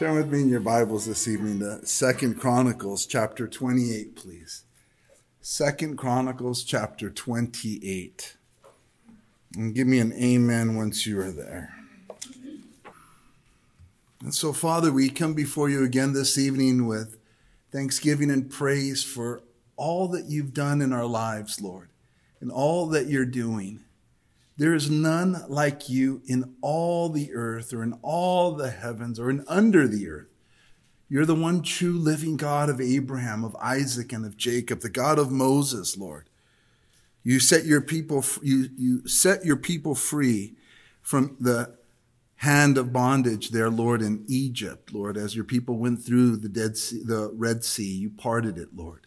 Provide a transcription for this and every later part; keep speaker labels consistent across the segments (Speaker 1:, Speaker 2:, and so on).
Speaker 1: Turn with me in your Bibles this evening to Second Chronicles chapter 28, please. Second Chronicles chapter 28. And give me an amen once you are there. And so, Father, we come before you again this evening with thanksgiving and praise for all that you've done in our lives, Lord, and all that you're doing. There is none like you in all the earth or in all the heavens or in under the earth. You're the one true living God of Abraham, of Isaac, and of Jacob, the God of Moses, Lord. You set your people, you, you set your people free from the hand of bondage there, Lord, in Egypt, Lord, as your people went through the Dead sea, the Red Sea, you parted it, Lord.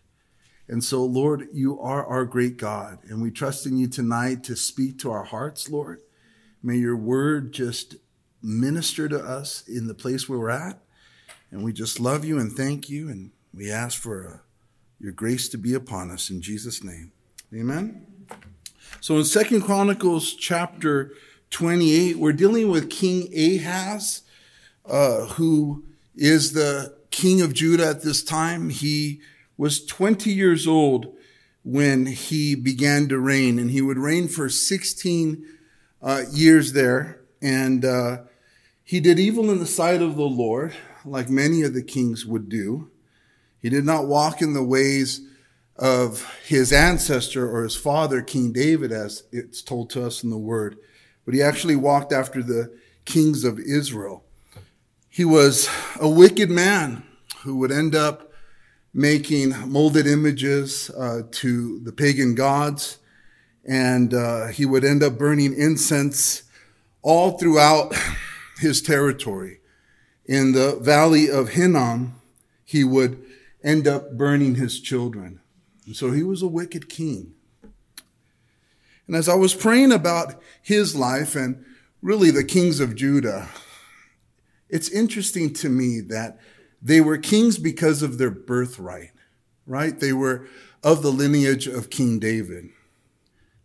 Speaker 1: And so, Lord, you are our great God, and we trust in you tonight to speak to our hearts, Lord. May your word just minister to us in the place where we're at. And we just love you and thank you, and we ask for uh, your grace to be upon us in Jesus' name. Amen. So in Second Chronicles chapter 28, we're dealing with King Ahaz, uh, who is the king of Judah at this time. He was 20 years old when he began to reign, and he would reign for 16 uh, years there. And uh, he did evil in the sight of the Lord, like many of the kings would do. He did not walk in the ways of his ancestor or his father, King David, as it's told to us in the word, but he actually walked after the kings of Israel. He was a wicked man who would end up making molded images uh, to the pagan gods. And uh, he would end up burning incense all throughout his territory. In the valley of Hinnom, he would end up burning his children. And so he was a wicked king. And as I was praying about his life and really the kings of Judah, it's interesting to me that they were kings because of their birthright, right? They were of the lineage of King David.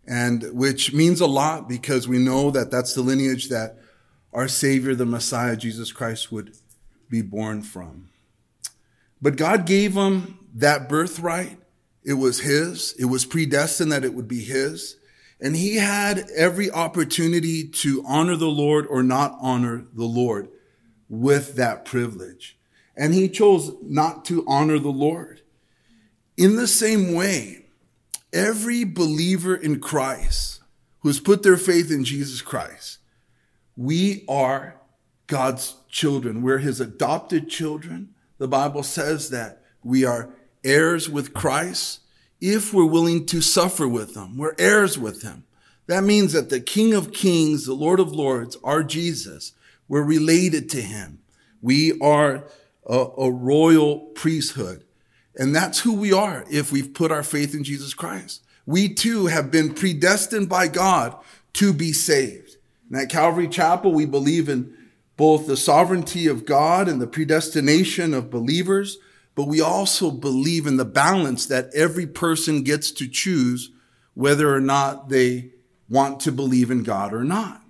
Speaker 1: And which means a lot because we know that that's the lineage that our Savior, the Messiah, Jesus Christ, would be born from. But God gave him that birthright. It was his. It was predestined that it would be his. And he had every opportunity to honor the Lord or not honor the Lord with that privilege and he chose not to honor the Lord. In the same way, every believer in Christ who has put their faith in Jesus Christ, we are God's children. We're his adopted children. The Bible says that we are heirs with Christ if we're willing to suffer with him. We're heirs with him. That means that the King of Kings, the Lord of Lords, our Jesus, we're related to him. We are a, a royal priesthood. And that's who we are if we've put our faith in Jesus Christ. We too have been predestined by God to be saved. And at Calvary Chapel, we believe in both the sovereignty of God and the predestination of believers, but we also believe in the balance that every person gets to choose whether or not they want to believe in God or not.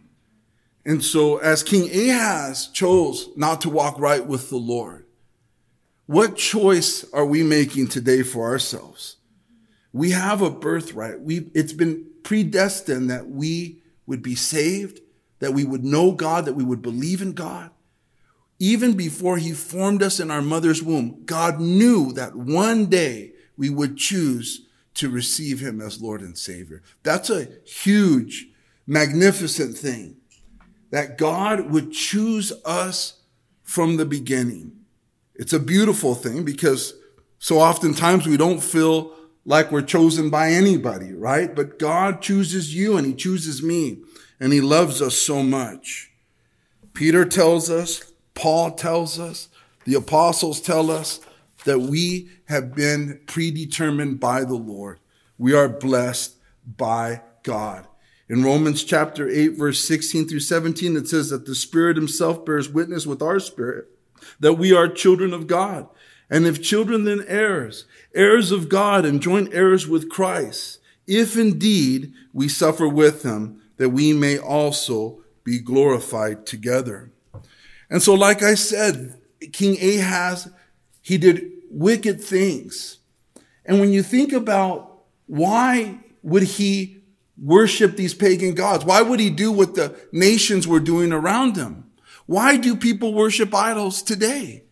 Speaker 1: And so as King Ahaz chose not to walk right with the Lord, what choice are we making today for ourselves? We have a birthright. We, it's been predestined that we would be saved, that we would know God, that we would believe in God. Even before he formed us in our mother's womb, God knew that one day we would choose to receive him as Lord and Savior. That's a huge, magnificent thing that God would choose us from the beginning. It's a beautiful thing because so oftentimes we don't feel like we're chosen by anybody, right? But God chooses you and he chooses me and he loves us so much. Peter tells us, Paul tells us, The apostles tell us that we have been predetermined by the Lord. We are blessed by God. In Romans chapter 8, verse 16 through 17, it says that the Spirit Himself bears witness with our spirit that we are children of God. And if children, then heirs, heirs of God and joint heirs with Christ, if indeed we suffer with Him, that we may also be glorified together. And so, like I said, King Ahaz, he did wicked things. And when you think about why would he worship these pagan gods? Why would he do what the nations were doing around him? Why do people worship idols today?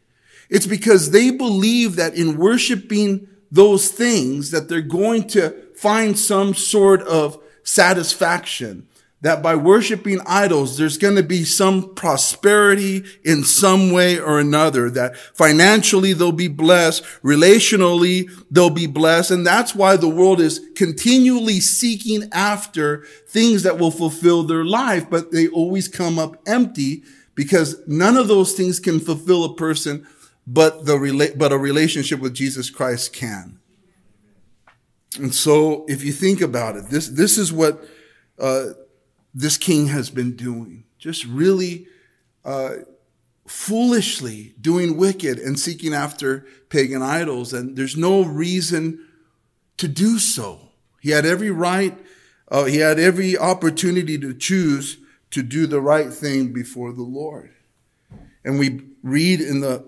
Speaker 1: It's because they believe that in worshiping those things that they're going to find some sort of satisfaction that by worshiping idols, there's going to be some prosperity in some way or another, that financially they'll be blessed, relationally they'll be blessed. And that's why the world is continually seeking after things that will fulfill their life, but they always come up empty because none of those things can fulfill a person, but the, but a relationship with Jesus Christ can. And so if you think about it, this, this is what, uh, this king has been doing. Just really uh, foolishly doing wicked and seeking after pagan idols. And there's no reason to do so. He had every right, uh, he had every opportunity to choose to do the right thing before the Lord. And we read in the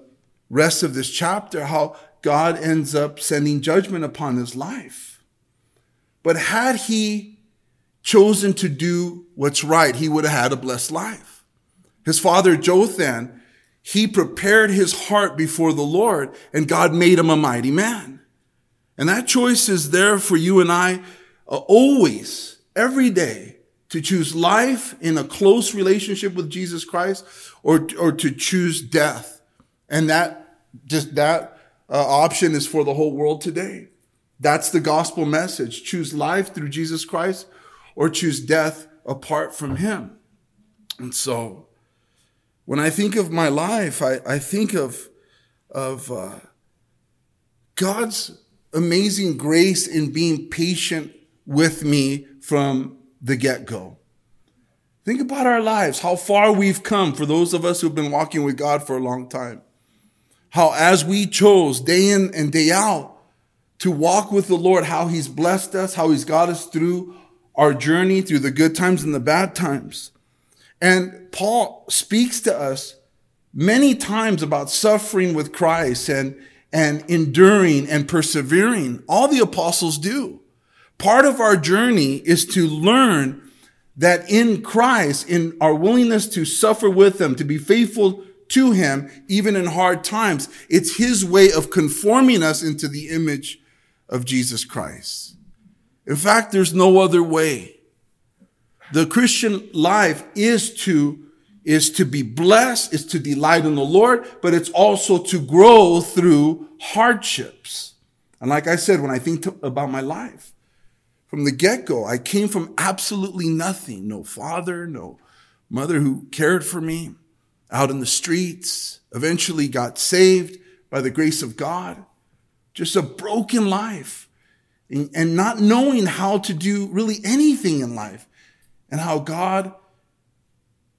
Speaker 1: rest of this chapter how God ends up sending judgment upon his life. But had he chosen to do what's right, he would have had a blessed life. His father Jotham, he prepared his heart before the Lord and God made him a mighty man. And that choice is there for you and I uh, always, every day, to choose life in a close relationship with Jesus Christ or, or to choose death. And that, just that uh, option is for the whole world today. That's the gospel message. Choose life through Jesus Christ or choose death apart from him. And so when I think of my life, I, I think of, of uh, God's amazing grace in being patient with me from the get go. Think about our lives, how far we've come for those of us who've been walking with God for a long time. How, as we chose day in and day out to walk with the Lord, how He's blessed us, how He's got us through our journey through the good times and the bad times. And Paul speaks to us many times about suffering with Christ and, and enduring and persevering. All the apostles do. Part of our journey is to learn that in Christ, in our willingness to suffer with him, to be faithful to him, even in hard times, it's his way of conforming us into the image of Jesus Christ. In fact, there's no other way. The Christian life is to, is to be blessed, is to delight in the Lord, but it's also to grow through hardships. And like I said, when I think to, about my life, from the get go, I came from absolutely nothing. No father, no mother who cared for me, out in the streets, eventually got saved by the grace of God. Just a broken life and not knowing how to do really anything in life and how God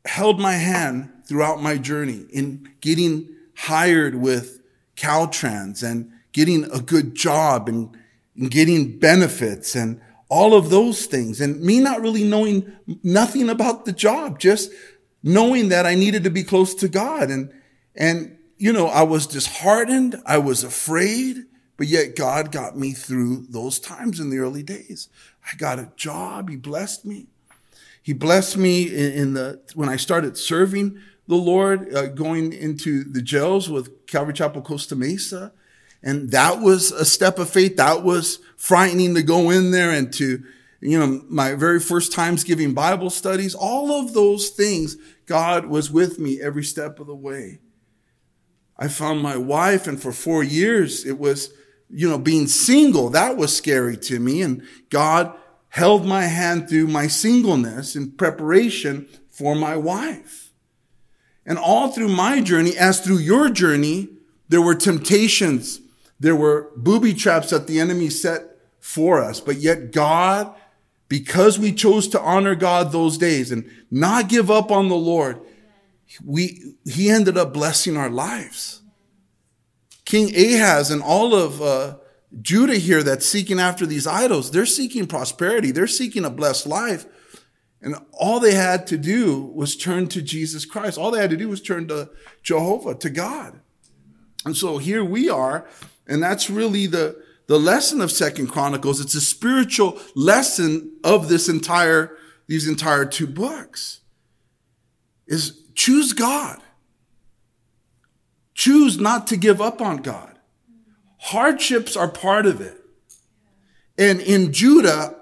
Speaker 1: held my hand throughout my journey in getting hired with Caltrans and getting a good job and, and getting benefits and all of those things and me not really knowing nothing about the job, just knowing that I needed to be close to God. And, and, you know, I was disheartened. I was afraid. But yet God got me through those times in the early days. I got a job. He blessed me. He blessed me in, in the, when I started serving the Lord, uh, going into the jails with Calvary Chapel Costa Mesa. And that was a step of faith. That was frightening to go in there and to, you know, my very first times giving Bible studies, all of those things, God was with me every step of the way. I found my wife and for four years it was you know, being single, that was scary to me. And God held my hand through my singleness in preparation for my wife. And all through my journey, as through your journey, There were temptations. There were booby traps that the enemy set for us. But yet God, because we chose to honor God those days and not give up on the Lord, we, he ended up blessing our lives. King Ahaz and all of uh, Judah here that's seeking after these idols, they're seeking prosperity. They're seeking a blessed life. And all they had to do was turn to Jesus Christ. All they had to do was turn to Jehovah, to God. And so here we are, and that's really the, the lesson of Second Chronicles. It's a spiritual lesson of this entire, these entire two books. Is choose God. Choose not to give up on God. Hardships are part of it. And in Judah,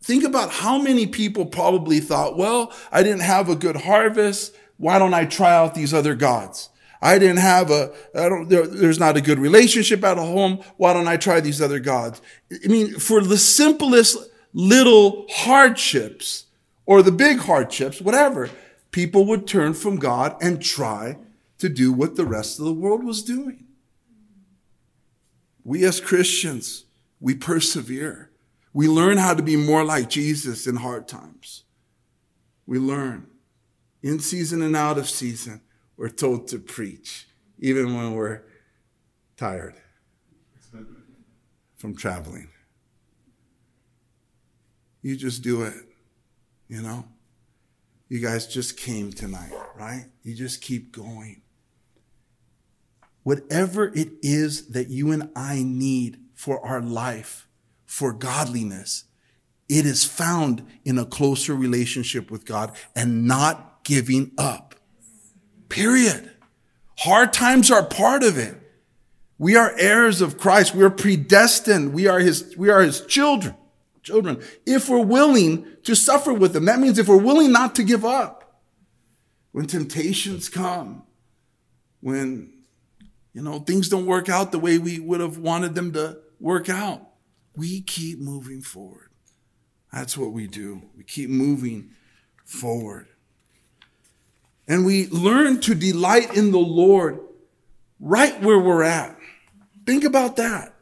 Speaker 1: think about how many people probably thought, well, I didn't have a good harvest. Why don't I try out these other gods? I didn't have a, I don't, there, there's not a good relationship at home. Why don't I try these other gods? I mean, for the simplest little hardships or the big hardships, whatever, people would turn from God and try to do what the rest of the world was doing. We as Christians, we persevere. We learn how to be more like Jesus in hard times. We learn in season and out of season we're told to preach, even when we're tired from traveling. You just do it, you know? You guys just came tonight, right? You just keep going. Whatever it is that you and I need for our life, for godliness, it is found in a closer relationship with God and not giving up. Period. Hard times are part of it. We are heirs of Christ. We are predestined. We are his, we are his children, children. If we're willing to suffer with them, that means if we're willing not to give up. When temptations come, when, you know, things don't work out the way we would have wanted them to work out, we keep moving forward. That's what we do. We keep moving forward. And we learn to delight in the Lord right where we're at. Think about that.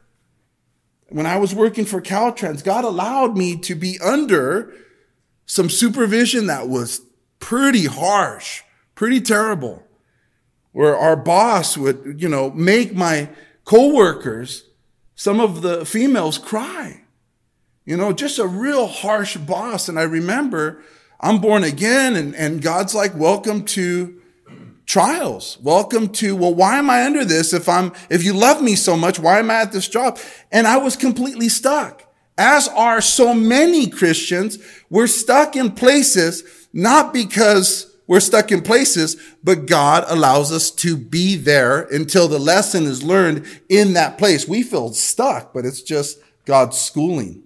Speaker 1: When I was working for Caltrans, God allowed me to be under some supervision that was pretty harsh, pretty terrible, where our boss would, you know, make my coworkers, some of the females cry. You know, just a real harsh boss. And I remember I'm born again and, and God's like, welcome to trials. Welcome to, well, why am I under this? If I'm, if you love me so much, why am I at this job? And I was completely stuck. As are so many Christians, we're stuck in places, not because we're stuck in places, but God allows us to be there until the lesson is learned in that place. We feel stuck, but it's just God's schooling.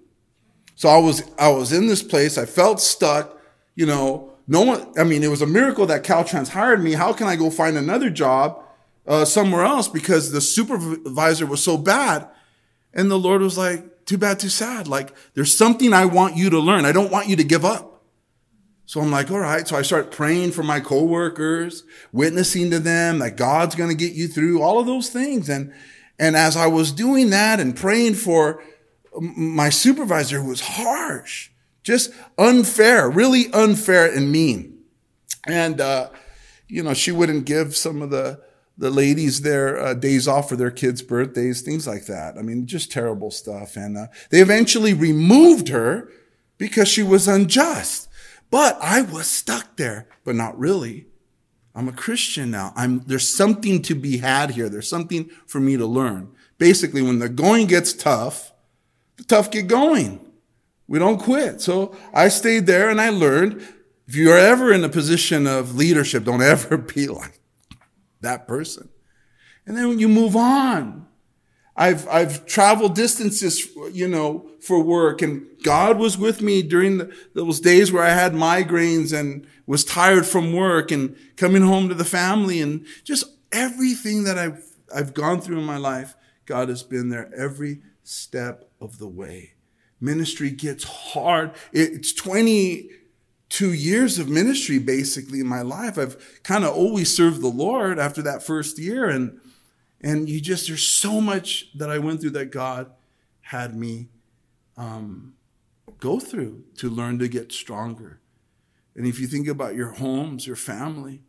Speaker 1: So I was, I was in this place. I felt stuck you know, no one, I mean, it was a miracle that Caltrans hired me. How can I go find another job uh, somewhere else because the supervisor was so bad? And the Lord was like, too bad, too sad. Like, there's something I want you to learn. I don't want you to give up. So I'm like, all right. So I start praying for my coworkers, witnessing to them that God's going to get you through all of those things. And, and as I was doing that and praying for my supervisor who was harsh, just unfair, really unfair and mean. And, uh, you know, she wouldn't give some of the, the ladies their uh, days off for their kids' birthdays, things like that. I mean, just terrible stuff. And uh, they eventually removed her because she was unjust. But I was stuck there, but not really. I'm a Christian now. I'm, there's something to be had here. There's something for me to learn. Basically, when the going gets tough, the tough get going. We don't quit. So I stayed there and I learned if you're ever in a position of leadership, don't ever be like that person. And then you move on, I've, I've traveled distances, you know, for work and God was with me during the, those days where I had migraines and was tired from work and coming home to the family and just everything that I've, I've gone through in my life. God has been there every step of the way ministry gets hard. It's 22 years of ministry basically in my life. I've kind of always served the Lord after that first year and And you just, there's so much that I went through that God had me um, go through to learn to get stronger. And if you think about your homes, your family,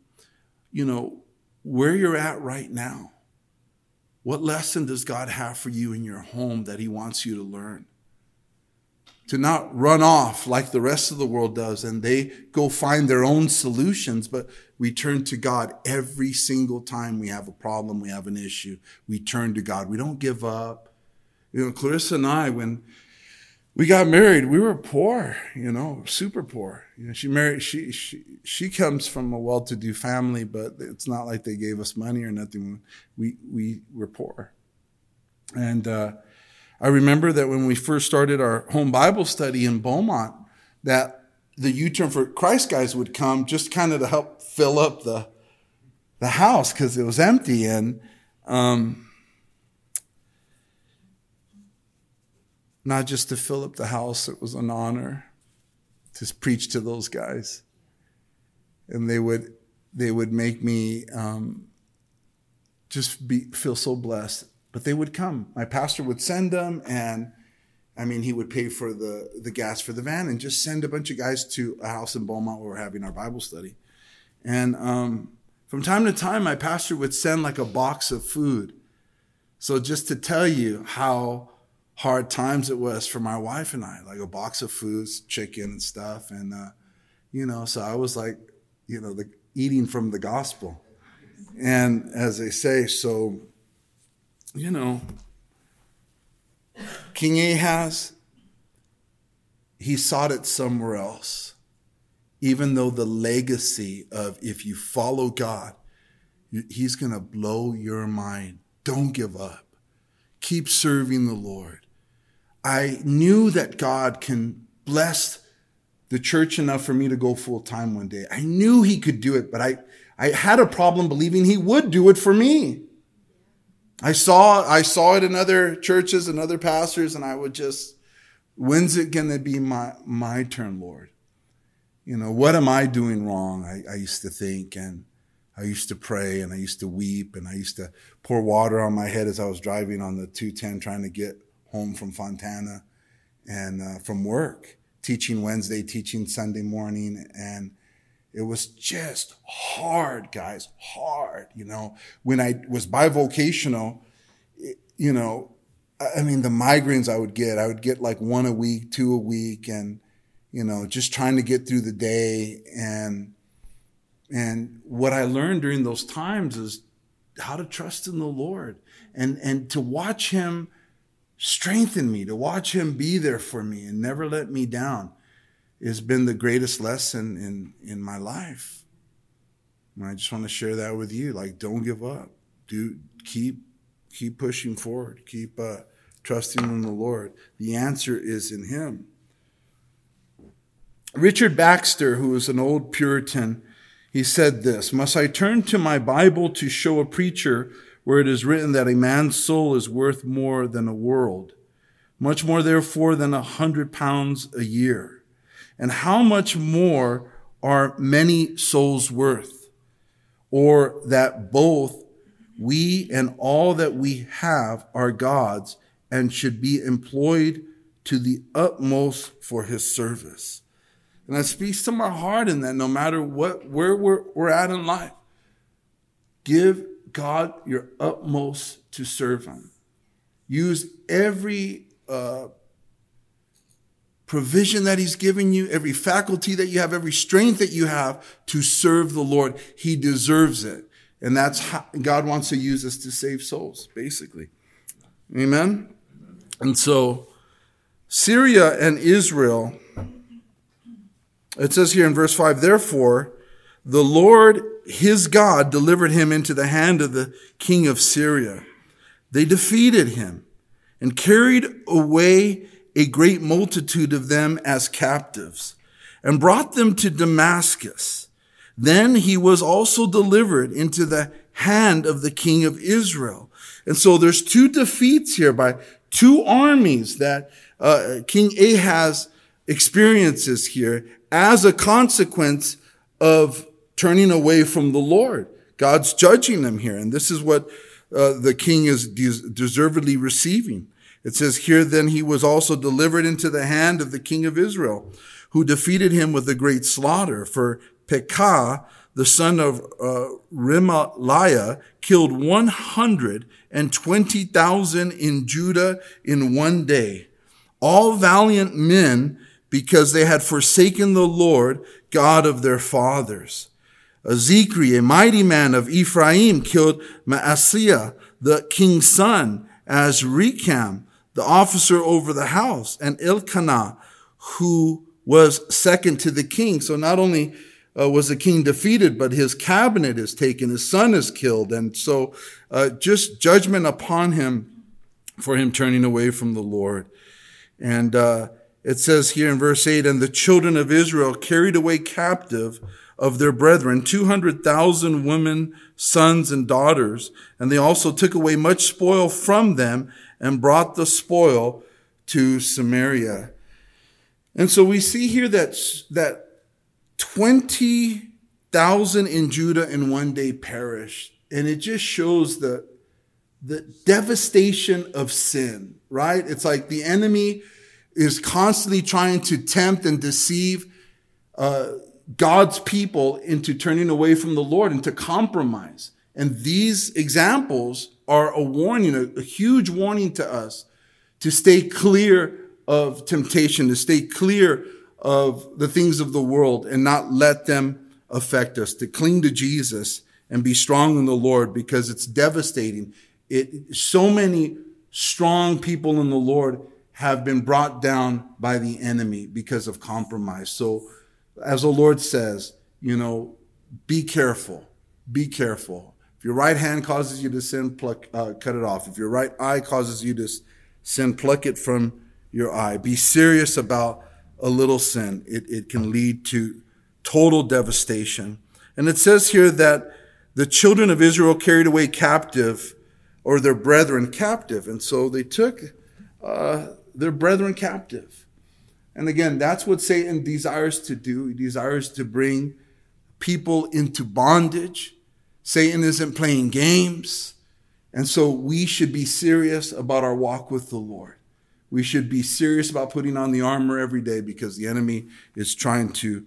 Speaker 1: you know, where you're at right now, what lesson does God have for you in your home that He wants you to learn? To not run off like the rest of the world does and they go find their own solutions, but we turn to God every single time we have a problem, we have an issue. We turn to God. We don't give up. You know, Clarissa and I, when we got married, we were poor, you know, super poor. You know, she married, she, she, she comes from a well-to-do family, but it's not like they gave us money or nothing. We, we were poor. And, uh, I remember that when we first started our home Bible study in Beaumont, that the U-turn for Christ guys would come just kind of to help fill up the, the house because it was empty. And, um, not just to fill up the house, it was an honor to preach to those guys. And they would, they would make me um, just be, feel so blessed. But they would come. My pastor would send them, and I mean, he would pay for the, the gas for the van and just send a bunch of guys to a house in Beaumont where we're having our Bible study. And um, from time to time, my pastor would send like a box of food. So just to tell you how hard times it was for my wife and I, like a box of foods, chicken and stuff. And, uh, you know, so I was like, you know, the eating from the gospel. And as they say, so, you know, King Ahaz, he sought it somewhere else. Even though the legacy of if you follow God, he's going to blow your mind. Don't give up. Keep serving the Lord. I knew that God can bless the church enough for me to go full time one day. I knew he could do it, but I, I had a problem believing he would do it for me. I saw, I saw it in other churches and other pastors, and I would just, when's it going to be my, my turn, Lord? You know, what am I doing wrong? I, I used to think, and I used to pray, and I used to weep, and I used to pour water on my head as I was driving on the 210 trying to get home from Fontana and uh, from work, teaching Wednesday, teaching Sunday morning. And it was just hard, guys, hard. You know, when I was bivocational, you know, I mean, the migraines I would get, I would get like one a week, two a week, and, you know, just trying to get through the day. And, and what I learned during those times is how to trust in the Lord and, and to watch Him strengthen me, to watch him be there for me and never let me down has been the greatest lesson in, in my life. And I just want to share that with you. Like, don't give up. Do keep keep pushing forward. Keep uh, trusting in the Lord. The answer is in Him. Richard Baxter, who was an old Puritan, he said this Must I turn to my Bible to show a preacher where it is written that a man's soul is worth more than a world, much more therefore than a hundred pounds a year. And how much more are many souls worth? Or that both we and all that we have are God's and should be employed to the utmost for his service. And that speaks to my heart in that no matter what, where we're, we're at in life, give God your utmost to serve Him. Use every uh, provision that He's given you, every faculty that you have, every strength that you have to serve the Lord. He deserves it. And that's how God wants to use us to save souls, basically. Amen? And so, Syria and Israel, it says here in verse 5, therefore, the Lord his God delivered him into the hand of the king of Syria. They defeated him and carried away a great multitude of them as captives and brought them to Damascus. Then he was also delivered into the hand of the king of Israel. And so there's two defeats here by two armies that uh, King Ahaz experiences here as a consequence of turning away from the Lord. God's judging them here. And this is what uh, the king is des- deservedly receiving. It says here, then he was also delivered into the hand of the king of Israel, who defeated him with a great slaughter. For Pekah, the son of uh, Remaliah, killed 120,000 in Judah in one day. All valiant men because they had forsaken the Lord, God of their fathers. Zichri, a mighty man of Ephraim, killed Maaseiah, the king's son, Azrikam, the officer over the house, and Elkanah, who was second to the king. So not only uh, was the king defeated, but his cabinet is taken, his son is killed. And so uh, just judgment upon him for him turning away from the Lord. And uh, it says here in verse 8, and the children of Israel carried away captive of their brethren 200,000 women, sons, and daughters. And they also took away much spoil from them and brought the spoil to Samaria. And so we see here that, that 20,000 in Judah in one day perished. And it just shows the, the devastation of sin, right? It's like the enemy is constantly trying to tempt and deceive uh, God's people into turning away from the Lord, and to compromise. And these examples are a warning, a, a huge warning to us to stay clear of temptation, to stay clear of the things of the world and not let them affect us, to cling to Jesus and be strong in the Lord because it's devastating. It, so many strong people in the Lord have been brought down by the enemy because of compromise. So, as the Lord says, you know, be careful, be careful. If your right hand causes you to sin, pluck, uh, cut it off. If your right eye causes you to sin, pluck it from your eye. Be serious about a little sin. It, it can lead to total devastation. And it says here that the children of Israel carried away captive or their brethren captive. And so they took uh, their brethren captive. And again, that's what Satan desires to do. He desires to bring people into bondage. Satan isn't playing games. And so we should be serious about our walk with the Lord. We should be serious about putting on the armor every day because the enemy is trying to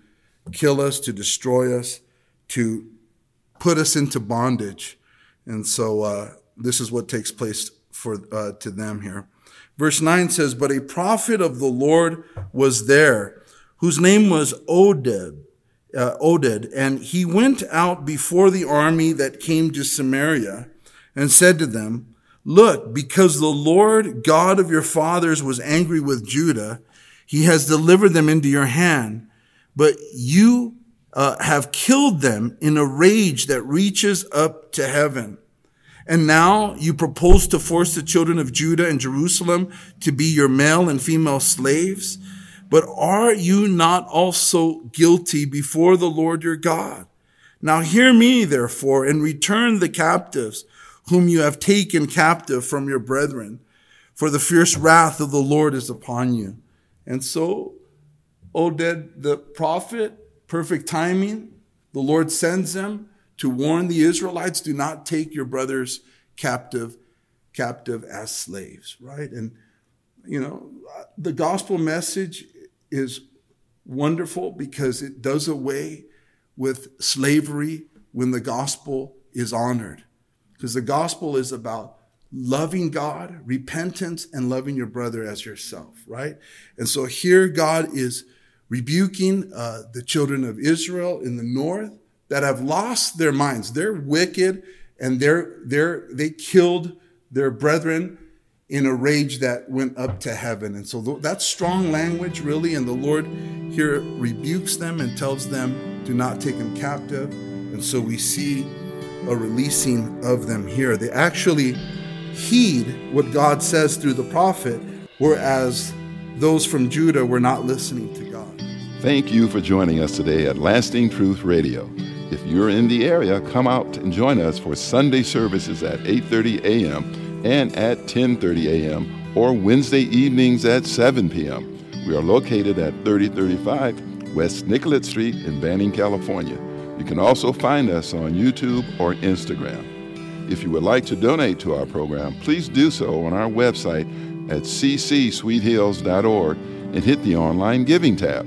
Speaker 1: kill us, to destroy us, to put us into bondage. And so uh, this is what takes place for uh, to them here. Verse 9 says, But a prophet of the Lord was there, whose name was Oded, uh, Oded, and he went out before the army that came to Samaria and said to them, Look, because the Lord God of your fathers was angry with Judah, he has delivered them into your hand, but you uh, have killed them in a rage that reaches up to heaven. And now you propose to force the children of Judah and Jerusalem to be your male and female slaves. But are you not also guilty before the Lord your God? Now hear me, therefore, and return the captives whom you have taken captive from your brethren, for the fierce wrath of the Lord is upon you. And so, Oded the prophet, perfect timing, the Lord sends him to warn the Israelites, do not take your brothers captive, captive as slaves, right? And, you know, the gospel message is wonderful because it does away with slavery when the gospel is honored. Because the gospel is about loving God, repentance, and loving your brother as yourself, right? And so here God is rebuking uh, the children of Israel in the north that have lost their minds. They're wicked and they're, they're, they killed their brethren in a rage that went up to heaven. And so that's strong language, really. And the Lord here rebukes them and tells them, do not take them captive. And so we see a releasing of them here. They actually heed what God says through the prophet, whereas those from Judah were not listening to God.
Speaker 2: Thank you for joining us today at Lasting Truth Radio. If you're in the area, come out and join us for Sunday services at 8:30 a.m. and at 10:30 a.m. or Wednesday evenings at 7 p.m. We are located at 3035 West Nicollet Street in Banning, California. You can also find us on YouTube or Instagram. If you would like to donate to our program, please do so on our website at ccsweethills.org and hit the online giving tab.